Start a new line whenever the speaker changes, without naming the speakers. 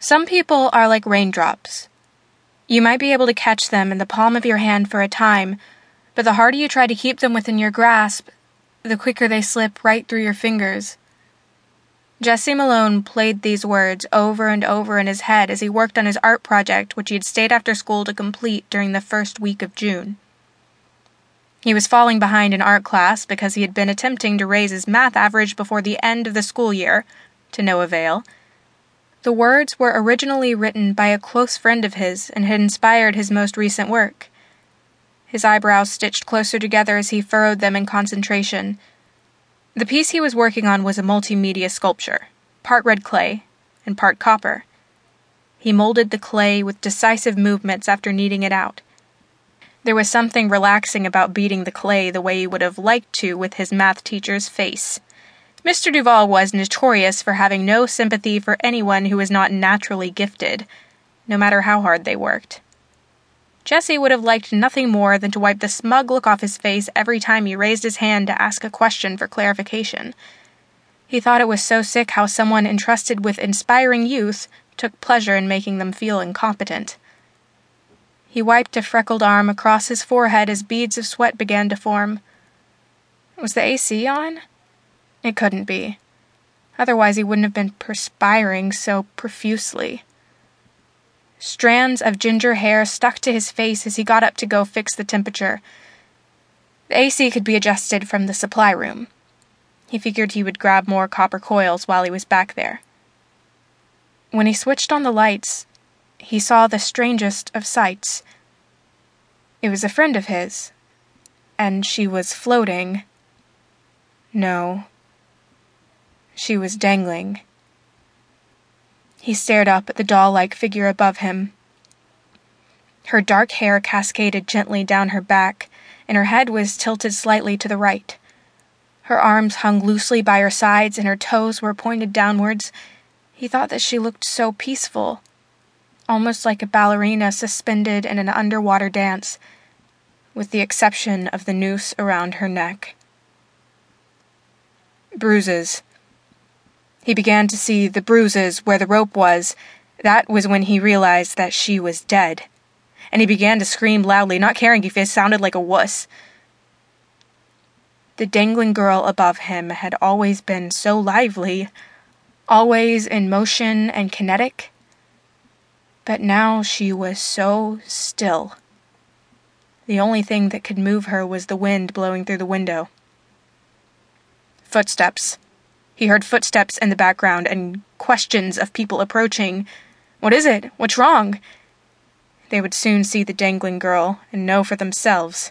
Some people are like raindrops. You might be able to catch them in the palm of your hand for a time, but the harder you try to keep them within your grasp, the quicker they slip right through your fingers. Jesse Malone played these words over and over in his head as he worked on his art project, which he had stayed after school to complete during the first week of June. He was falling behind in art class because he had been attempting to raise his math average before the end of the school year, to no avail the words were originally written by a close friend of his and had inspired his most recent work. His eyebrows stitched closer together as he furrowed them in concentration. The piece he was working on was a multimedia sculpture, part red clay and part copper. He molded the clay with decisive movements after kneading it out. There was something relaxing about beating the clay the way he would have liked to with his math teacher's face. Mr. Duval was notorious for having no sympathy for anyone who was not naturally gifted, no matter how hard they worked. Jesse would have liked nothing more than to wipe the smug look off his face every time he raised his hand to ask a question for clarification. He thought it was so sick how someone entrusted with inspiring youth took pleasure in making them feel incompetent. He wiped a freckled arm across his forehead as beads of sweat began to form. Was the AC on? It couldn't be. Otherwise, he wouldn't have been perspiring so profusely. Strands of ginger hair stuck to his face as he got up to go fix the temperature. The AC could be adjusted from the supply room. He figured he would grab more copper coils while he was back there. When he switched on the lights, he saw the strangest of sights. It was a friend of his, and she was floating. No, she was dangling. He stared up at the doll like figure above him. Her dark hair cascaded gently down her back, and her head was tilted slightly to the right. Her arms hung loosely by her sides, and her toes were pointed downwards. He thought that she looked so peaceful, almost like a ballerina suspended in an underwater dance, with the exception of the noose around her neck. Bruises he began to see the bruises where the rope was. That was when he realized that she was dead. And he began to scream loudly, not caring if it sounded like a wuss. The dangling girl above him had always been so lively, always in motion and kinetic. But now she was so still. The only thing that could move her was the wind blowing through the window. Footsteps. He heard footsteps in the background and questions of people approaching. What is it? What's wrong? They would soon see the dangling girl and know for themselves.